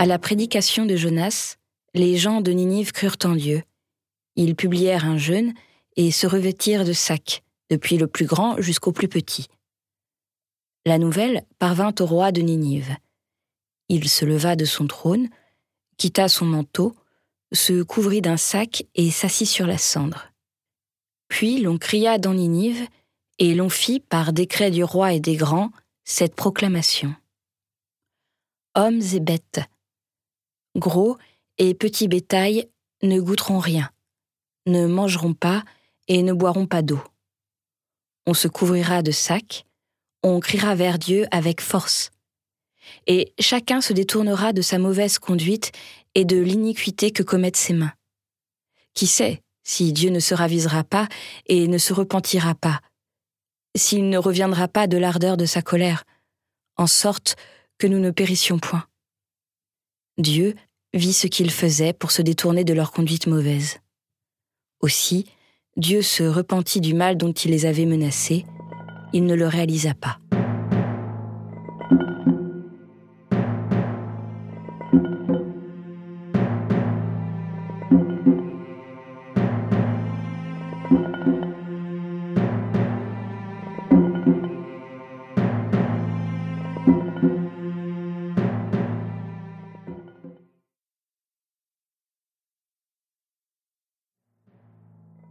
À la prédication de Jonas, les gens de Ninive crurent en Dieu. Ils publièrent un jeûne et se revêtirent de sacs, depuis le plus grand jusqu'au plus petit. La nouvelle parvint au roi de Ninive. Il se leva de son trône, quitta son manteau, se couvrit d'un sac et s'assit sur la cendre. Puis l'on cria dans Ninive, et l'on fit, par décret du roi et des grands, cette proclamation. Hommes et bêtes, gros et petits bétail ne goûteront rien, ne mangeront pas et ne boiront pas d'eau. On se couvrira de sacs, on criera vers Dieu avec force. Et chacun se détournera de sa mauvaise conduite et de l'iniquité que commettent ses mains. Qui sait si Dieu ne se ravisera pas et ne se repentira pas, s'il ne reviendra pas de l'ardeur de sa colère, en sorte que nous ne périssions point. Dieu vit ce qu'ils faisaient pour se détourner de leur conduite mauvaise. Aussi, Dieu se repentit du mal dont il les avait menacés, il ne le réalisa pas.